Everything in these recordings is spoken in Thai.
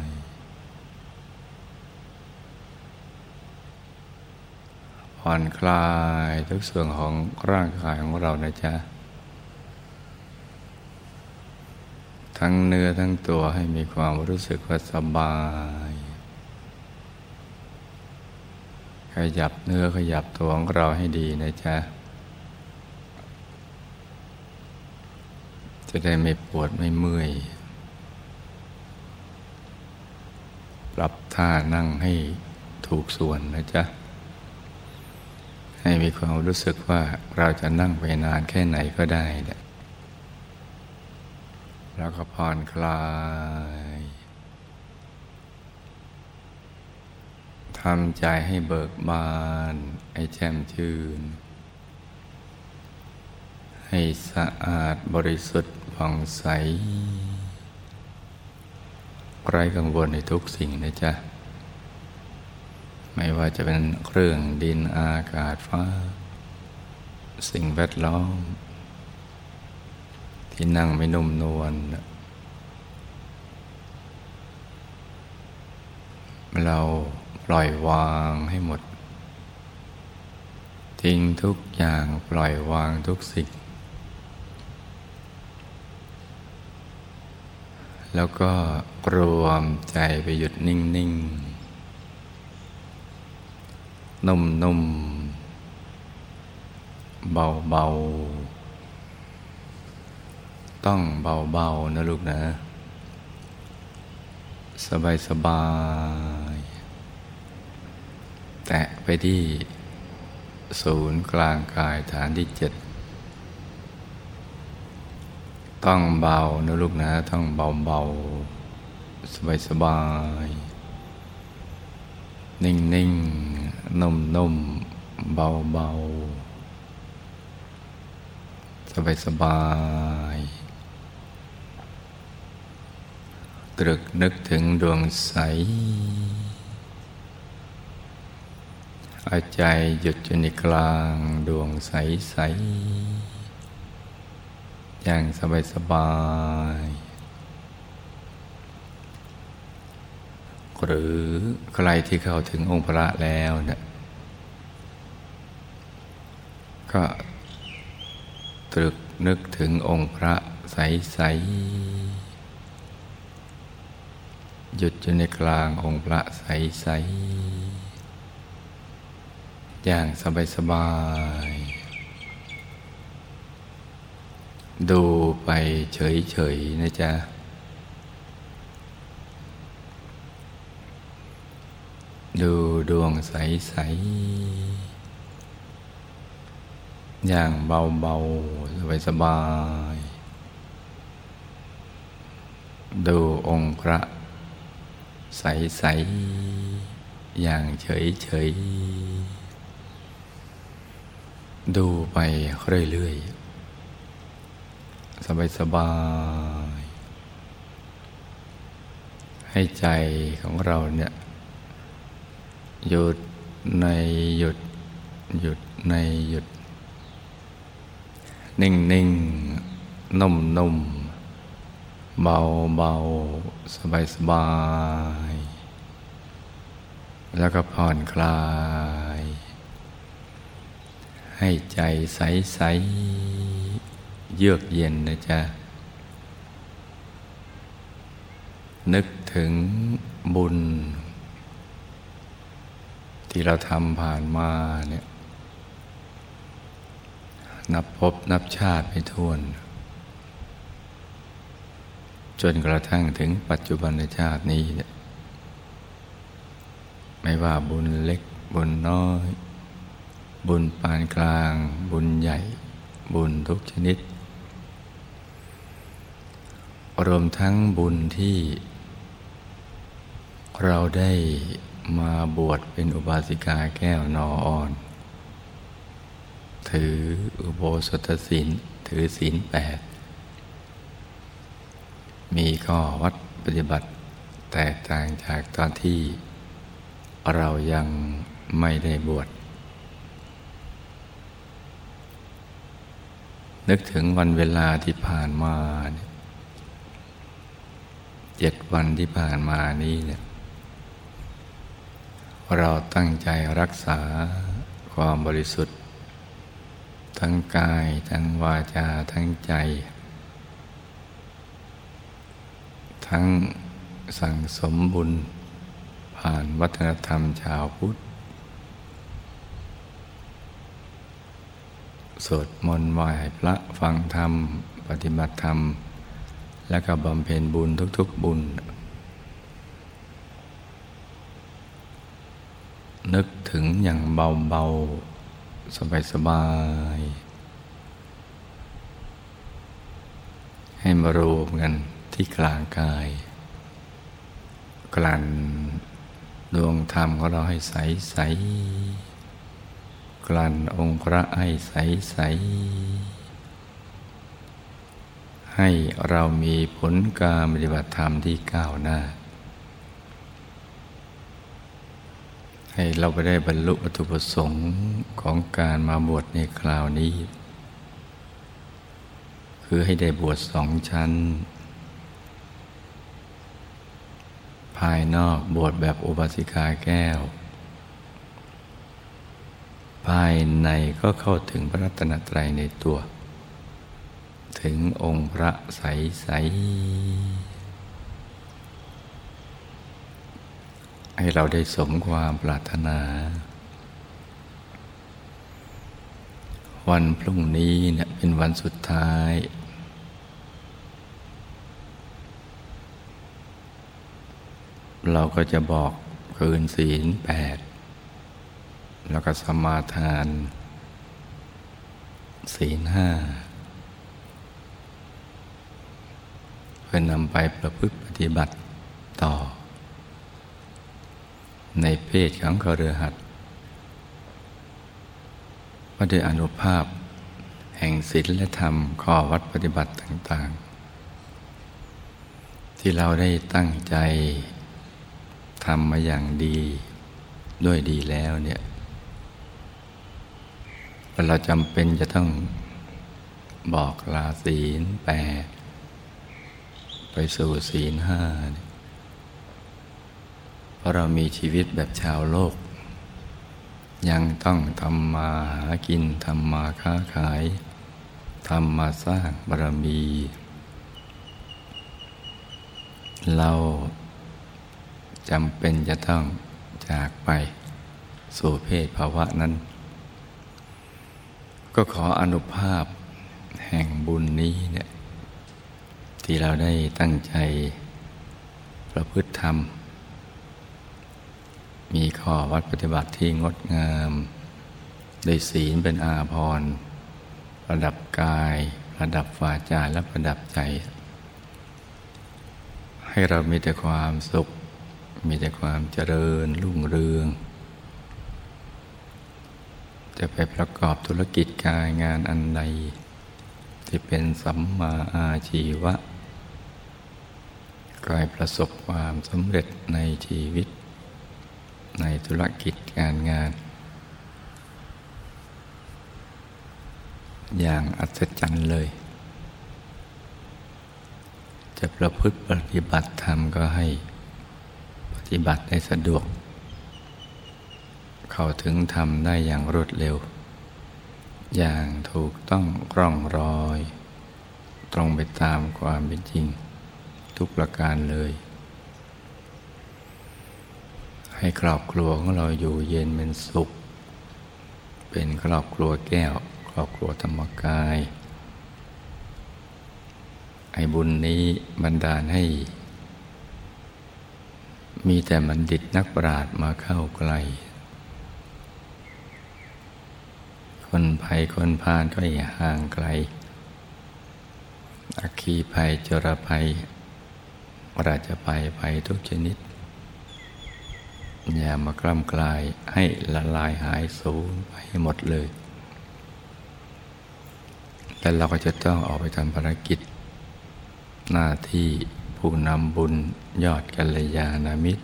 ย ผ่อนคลายทุกส่วนของร่างกายของเรานะจ๊ะ ทั้งเนื้อทั้งตัวให้มีความรู้สึกว่าสบาย ขยับเนื้อขยับตัวของเราให้ดีนะจ๊ะ จะได้ไม่ปวดไม่เมื่อย ปรับท่านั่งให้ถูกส่วนนะจ๊ะ ให้มีความรู้สึกว่าเราจะนั่งไปนานแค่ไหนก็ได้แล้วก็ผ่อนคลายทำใจให้เบิกบาน ให้แจ่มชื่น ให้สะอาดบริสุทธิ์ผ่องใสไร้กังวลในทุกสิ่งนะจ๊ะ ไม่ว่าจะเป็นเครื่องดินอากาศฟ้า สิ่งแวดล้อม ที่นั่งไม่นุ่มนวลเราปล่อยวางให้หมด ทิ้งทุกอย่างปล่อยวางทุกสิ่ง แล้วก็รวมใจไปหยุดนิ่ง ๆ นุ่มนมเบาเบาต้องเบาเบานะลูกนะ สบายสบายแตะไปที่ศูนย์กลางกายฐานที่เจ็ดต้องเบานะลูกนะต้องเบาเบาสบายสบาย นิ่งนิ่ง นุ่มนมเบาเบาสบายสบายตรึกนึกถึงดวงใสอาใจหยุดอยู่ในกลางดวงใสใสอย่างสบายสบาย หรือใครที่เข้าถึงองค์พระแล้วเนี่ยก็ตรึกนึกถึงองค์พระใส ๆ หยุดอยู่ในกลางองค์พระใส ๆ อย่างสบาย ๆ ดูไปเฉย ๆ นะจ๊ะ ดูดวงใส ๆ อย่างเบา ๆ สบาย ๆ ดูองค์พระ ใส ๆ อย่างเฉย ๆ ดูไปเรื่อย ๆ สบาย ๆ ให้ใจของเราเนี่ย หยุดในหยุด หยุดในหยุด นิ่งนิ่งนุ่มนุ่มเบาเบาสบายสบาย แล้วก็ผ่อนคลาย ให้ใจใสใสเยือกเย็นนะจ๊ะ นึกถึงบุญ ที่เราทำผ่านมาเนี่ยนับพบนับชาติไม่ท้วน จนกระทั่งถึงปัจจุบันชาตินี้เนี่ยไม่ว่าบุญเล็กบุญน้อย บุญปานกลาง บุญใหญ่ บุญทุกชนิด รวมทั้งบุญที่ เราได้ มาบวชเป็นอุบาสิกาแก้วนออ่อน ถืออุโบสถศีลถือศีลแปด มีข้อวัดปฏิบัติแตกต่างจากตอนที่เรายังไม่ได้บวช นึกถึงวันเวลาที่ผ่านมา เจ็ดวันที่ผ่านมานี้เนี่ย เราตั้งใจรักษาความบริสุทธิ์ ทั้งกาย ทั้งวาจา ทั้งใจ ทั้งสั่งสมบุญ ผ่านวัฒนธรรมชาวพุทธ สวดมนต์ไหว้พระฟังธรรม ปฏิบัติธรรม และก็บำเพ็ญบุญทุกๆบุญ นึกถึงอย่างเบาๆ สบายๆ ให้มารวมกันที่กลางกาย กลั่นดวงธรรมของเราให้ใสใสกลั่นองค์พระให้ใสใสให้เรามีผลการปฏิบัติธรรมที่ก้าวหน้า ให้เราไปได้บรรลุวัตถุประสงค์ของการมาบวชในคราวนี้ คือให้ได้บวชสองชั้น ภายนอกบวชแบบอุบาสิกาแก้ว ภายในก็เข้าถึงพระรัตนตรัยในตัว ถึงองค์พระใสใให้เราได้สมความปรารถนา วันพรุ่งนี้เนี่ยเป็นวันสุดท้าย เราก็จะบอกคืนศีลแปดแล้วก็สมาทาน ศีลห้าเพื่อนำไปประพฤติปฏิบัติต่อ ในเพศของกเรือหัดว่าด้วยอนุภาพ แห่งศีลและธรรมข้อวัดปฏิบัติต่าง ๆ ที่เราได้ตั้งใจทำมาอย่างดีด้วยดีแล้วเนี่ยเราจำเป็นจะต้องบอกลาศีลแปดไปสู่ศีลห้าเพราะเรามีชีวิตแบบชาวโลก ยังต้องทำมาหากินทำมาค้าขายทำมาสร้างบารมี เราจำเป็นจะต้องจากไปสู่เพศภาวะนั้น ก็ขออนุภาพแห่งบุญนี้เนี่ยที่เราได้ตั้งใจประพฤติธรรม มีข้อวัดปฏิบัติที่งดงามได้ศีลเป็นอาภรณ์ระดับกาย ระดับวาจาและระดับใจ ให้เรามีแต่ความสุข มีแต่ความเจริญรุ่งเรือง จะไปประกอบธุรกิจการงานอันใด ที่เป็นสัมมาอาชีวะก็ให้ประสบความสำเร็จในชีวิต ในธุรกิจการงาน อย่างอัศจรรย์เลย จะประพฤติปฏิบัติธรรมก็ให้ปฏิบัติได้สะดวก เข้าถึงธรรมได้อย่างรวดเร็ว อย่างถูกต้องร่องรอย ตรงไปตามความเป็นจริง ทุกประการเลย ให้ครอบครัวของเราอยู่เย็นเป็นสุข เป็นครอบครัวแก้ว ครอบครัวธรรมกาย ไอ้บุญนี้บันดาลให้ มีแต่บัณฑิตนักปราชญ์มาเข้าใกล้คนภัยคนพานก็อย่าห่างไกล อคีภัยจรภัยราจะภัยภัยทุกชนิด อย่ามากล้ำกลายให้ละลายหายสูญไปหมดเลยแต่เราก็จะต้องออกไปทำภารกิจ หน้าที่ผู้นำบุญยอดกัลยาณมิตร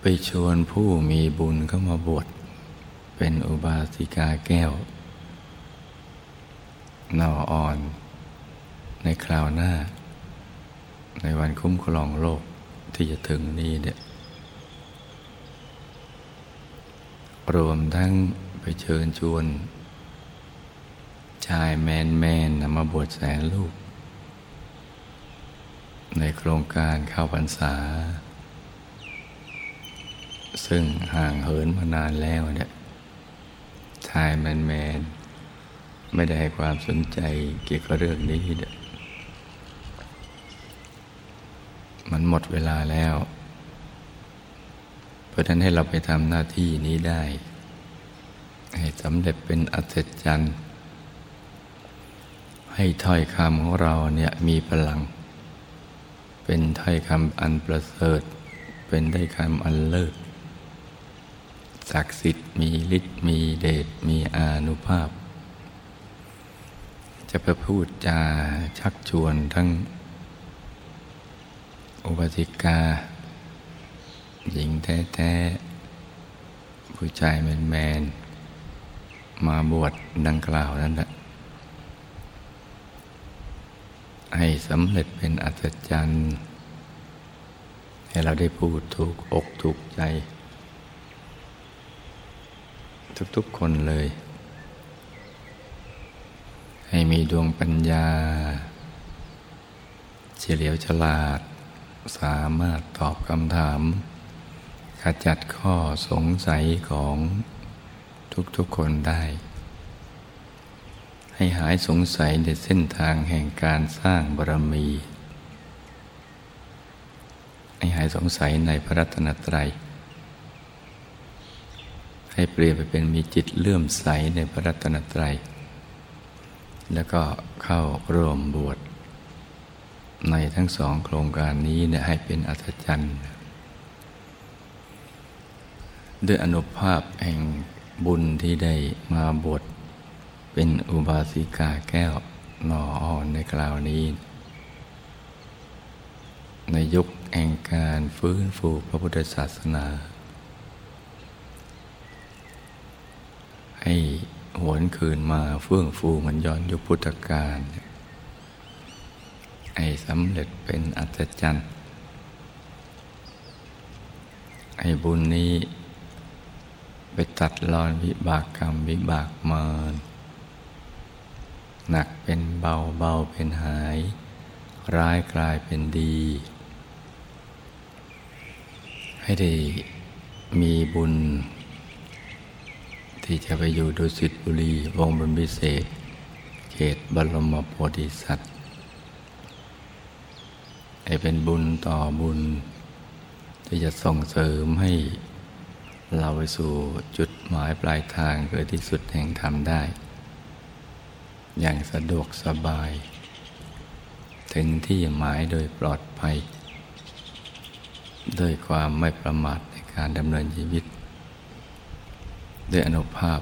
ไปชวนผู้มีบุญเข้ามาบวชเป็นอุบาสิกาแก้วนออ่อน ในคราวหน้า ในวันคุ้มครองโลก ที่จะถึงนี้เนี่ยรวมทั้งไปเชิญชวน ชายแมนแมนนำมาบวชแสนลูก ในโครงการเข้าพรรษา ซึ่งห่างเหินมานานแล้วเนี่ยชายแมนแมนไม่ได้ให้ความสนใจเกี่ยวกับเรื่องนี้เด้ มันหมดเวลาแล้ว เพราะฉะนั้นให้เราไปทำหน้าที่นี้ได้ ให้สำเร็จเป็นอัศจรรย์ ให้ถ้อยคำของเราเนี่ยมีพลัง เป็นถ้อยคำอันประเสริฐ เป็นได้คำอันเลิศศักดิ์สิทธิ์มีฤทธิ์มีเดชมีอานุภาพ จะไปพูดจาชักชวนทั้ง อุปติกา หญิงแท้ๆ ผู้ชายแมนๆ มาบวชดังกล่าวนั้นแหละให้สำเร็จเป็นอัศจรรย์ ให้เราได้พูดถูกอกถูกใจ ทุกๆคนเลย ให้มีดวงปัญญาเฉลียวฉลาด สามารถตอบคำถาม ขจัดข้อสงสัยของทุกๆคนได้ ให้หายสงสัยในเส้นทางแห่งการสร้างบารมี ให้หายสงสัยในพระรัตนตรัย ให้เปลี่ยนไปเป็นมีจิตเลื่อมใสในพระรัตนตรัย แล้วก็เข้าร่วมบวช ในทั้งสองโครงการนี้เนี่ยให้เป็นอัศจรรย์ ด้วยอนุภาพแห่งบุญที่ได้มาบท เป็นอุบาสิกาแก้วหน่ออ่อนในคราวนี้ ในยุคแห่งการฟื้นฟูพระพุทธศาสนา ให้หวนคืนมาเฟื่องฟูเหมือนย้อนยุคพุทธกาล ให้สำเร็จเป็นอัศจรรย์ให้บุญนี้ ไปตัดรอนวิบากกรรมวิบากเมารหนักเป็นเบาเบาเป็นหาย ร้ายกลายเป็นดี ให้ได้มีบุญ ที่จะไปอยู่ดุสิตบุรีวงบนพิเศษ เขตบรมโพธิสัตว์ ให้เป็นบุญต่อบุญ ที่จะส่งเสริมให้เราไปสู่จุดหมายปลายทางคือที่สุดแห่งธรรมได้ อย่างสะดวกสบาย ถึงที่หมายโดยปลอดภัยโดยความไม่ประมาทในการดำเนินชีวิต ด้วยอนุภาพ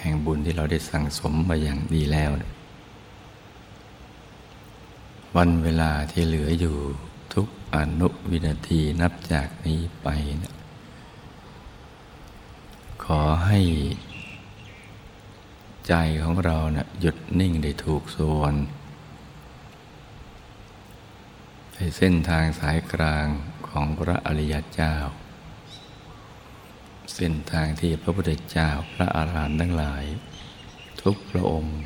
แห่งบุญที่เราได้สั่งสมมาอย่างดีแล้ว วันเวลาที่เหลืออยู่ทุกอนุวินาทีนับจากนี้ไปนะขอให้ใจของเรานะ่ะหยุดนิ่งได้ถูกส่วนในเส้นทางสายกลางของพระอริยเจ้า เส้นทางที่พระพุทธเจ้าพระอาหารหันต์ทั้งหลาย ทุกพระองค์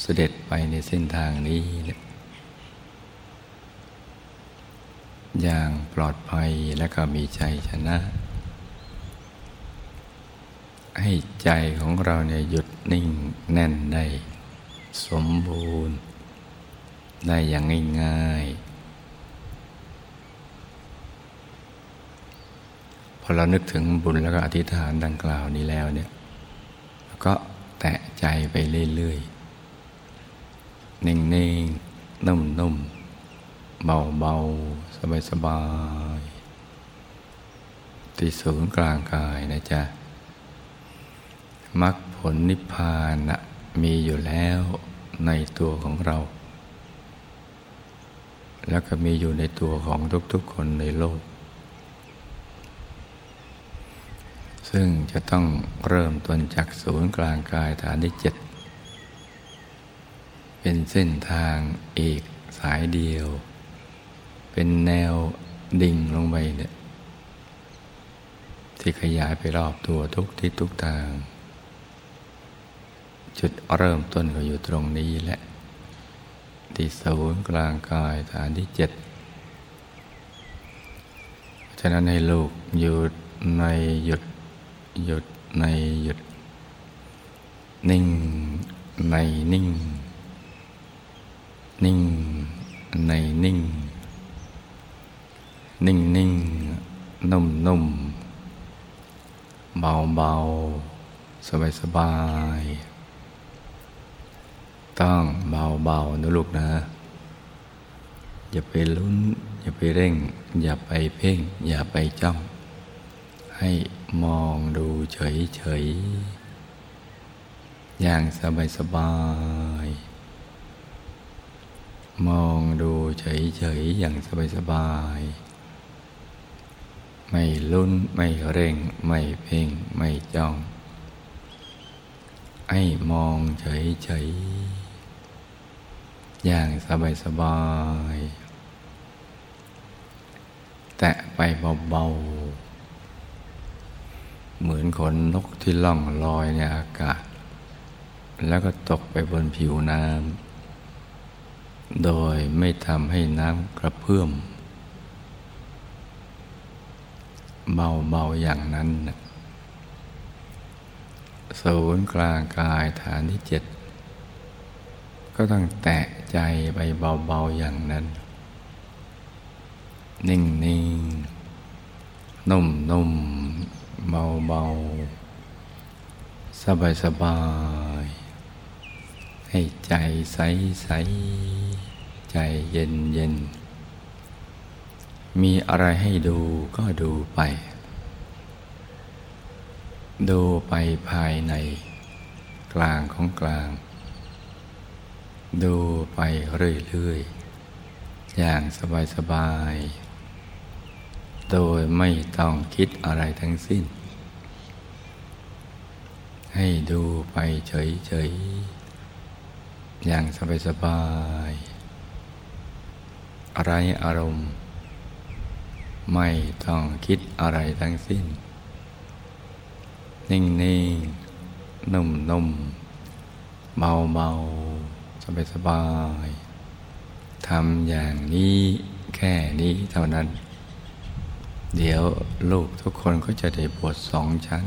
เสด็จไปในเส้นทางนี้เนี่ย อย่างปลอดภัยและก็มีใจชนะ ให้ใจของเราเนี่ยหยุดนิ่งแน่นได้ สมบูรณ์ ได้อย่างง่ายๆ พอเรานึกถึงบุญแล้วก็อธิษฐานดังกล่าวนี้แล้วเนี่ยก็แตะใจไปเรื่อยๆ นิ่งๆ นุ่มๆ เบาๆ สบายที่ศูนย์กลางกายนะจ๊ะมรรคผลนิพพานนะมีอยู่แล้วในตัวของเรา แล้วก็มีอยู่ในตัวของทุกๆคนในโลก ซึ่งจะต้องเริ่มต้นจากศูนย์กลางกายฐานที่เจ็ดเป็นเส้นทางเอกสายเดียว เป็นแนวดิ่งลงไปเนี่ยที่ขยายไปรอบตัวทุกทิศทุกทาง จุดเริ่มต้นก็อยู่ตรงนี้แหละ ที่ศูนย์กลางกายฐานที่เจ็ดฉะนั้นให้ลูกหยุดในหยุดหยุดในหยุด นิ่งในนิ่ง นิ่งในนิ่ง นิ่งนิ่งนุ่มนุ่มเบาเบาสบายสบายต้องเบาเบานะลูกนะ อย่าไปลุ้น อย่าไปเร่ง อย่าไปเพ่ง อย่าไปจ้องให้มองดูเฉยเฉยอย่างสบายสบายมองดูเฉยเฉยอย่างสบายสบาย ไม่ลุ้น ไม่เร่ง ไม่เพ่ง ไม่จ้อง ให้มองเฉยๆ อย่างสบายๆ แตะไปเบาๆ เหมือนขนนกที่ล่องลอยในอากาศ แล้วก็ตกไปบนผิวน้ำโดยไม่ทำให้น้ำกระเพื่อม เบาๆอย่างนั้น ศูนย์กลางกายฐานที่เจ็ด ก็ต้องแตะใจไปเบาๆอย่างนั้น นิ่งๆนุ่มๆเบาๆสบายๆให้ใจใสๆใจเย็นๆ มีอะไรให้ดูก็ดูไป ดูไปภายใน กลางของกลาง ดูไปเรื่อยๆ อย่างสบายๆ โดยไม่ต้องคิดอะไรทั้งสิ้น ให้ดูไปเฉยๆ อย่างสบายๆ อะไรอารมณ์ ไม่ต้องคิดอะไรทั้งสิ้น นิ่งนิ่งนุ่มนุ่มเบาเบาสบายสบายทำอย่างนี้แค่นี้เท่านั้น เดี๋ยวลูกทุกคนก็จะได้บทสองชั้น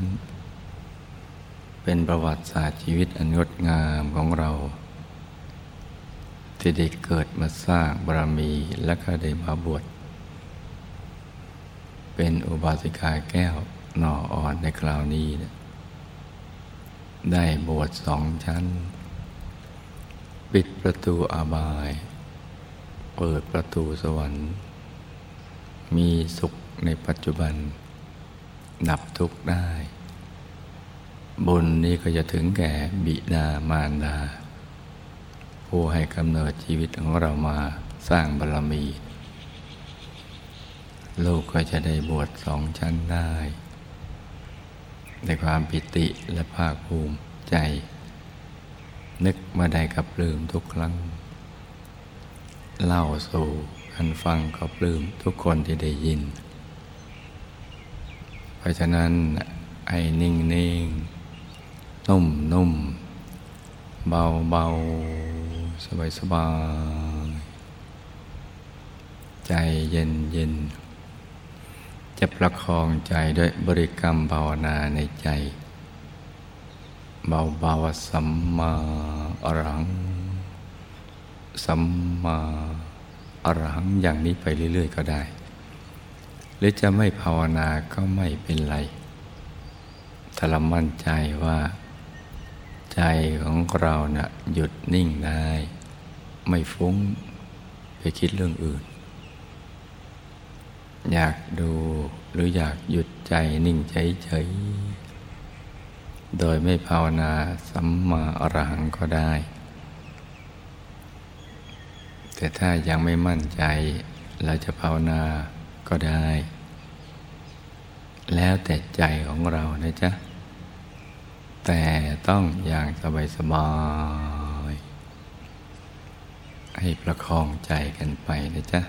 เป็นประวัติศาสตร์ชีวิตอันงดงามของเรา ที่ได้เกิดมาสร้างบารมีและก็ได้มาบวช เป็นอุบาสิกาแก้วหน่ออ่อนในคราวนี้นะได้บวชสองชั้น ปิดประตูอาบาย เปิดประตูสวรรค์ มีสุขในปัจจุบัน ดับทุกข์ได้ บุญนี้ก็จะถึงแก่บิดามารดา ผู้ให้กำเนิดชีวิตของเรามาสร้างบารมี ลูกก็จะได้บวชสองชั้นได้ในความปิติและภาคภูมิใจ นึกมาได้กับปลื้มทุกครั้ง เล่าสู่กันฟังก็ปลื้มทุกคนที่ได้ยิน เพราะฉะนั้นไอ้นิ่งนิ่งนุ่มนุ่มเบาเบาสบายสบายใจเย็นเย็น จะประคองใจด้วยบริกรรมภาวนาในใจ เบาเบาสัมมาอรัง สัมมาอรังอย่างนี้ไปเรื่อย ๆ ก็ได้ หรือจะไม่ภาวนาก็ไม่เป็นไรถ้าเรามั่นใจว่า ใจของเรานะ่ะหยุดนิ่งได้ ไม่ฟุ้งไปคิดเรื่องอื่น อยากดูหรืออยากหยุดใจนิ่งเฉยๆโดยไม่ภาวนาสัมมาอรหังก็ได้ แต่ถ้ายังไม่มั่นใจ เราจะภาวนาก็ได้ แล้วแต่ใจของเรานะจ๊ะ แต่ต้องอย่างสบายๆให้ประคองใจกันไปนะจ๊ะ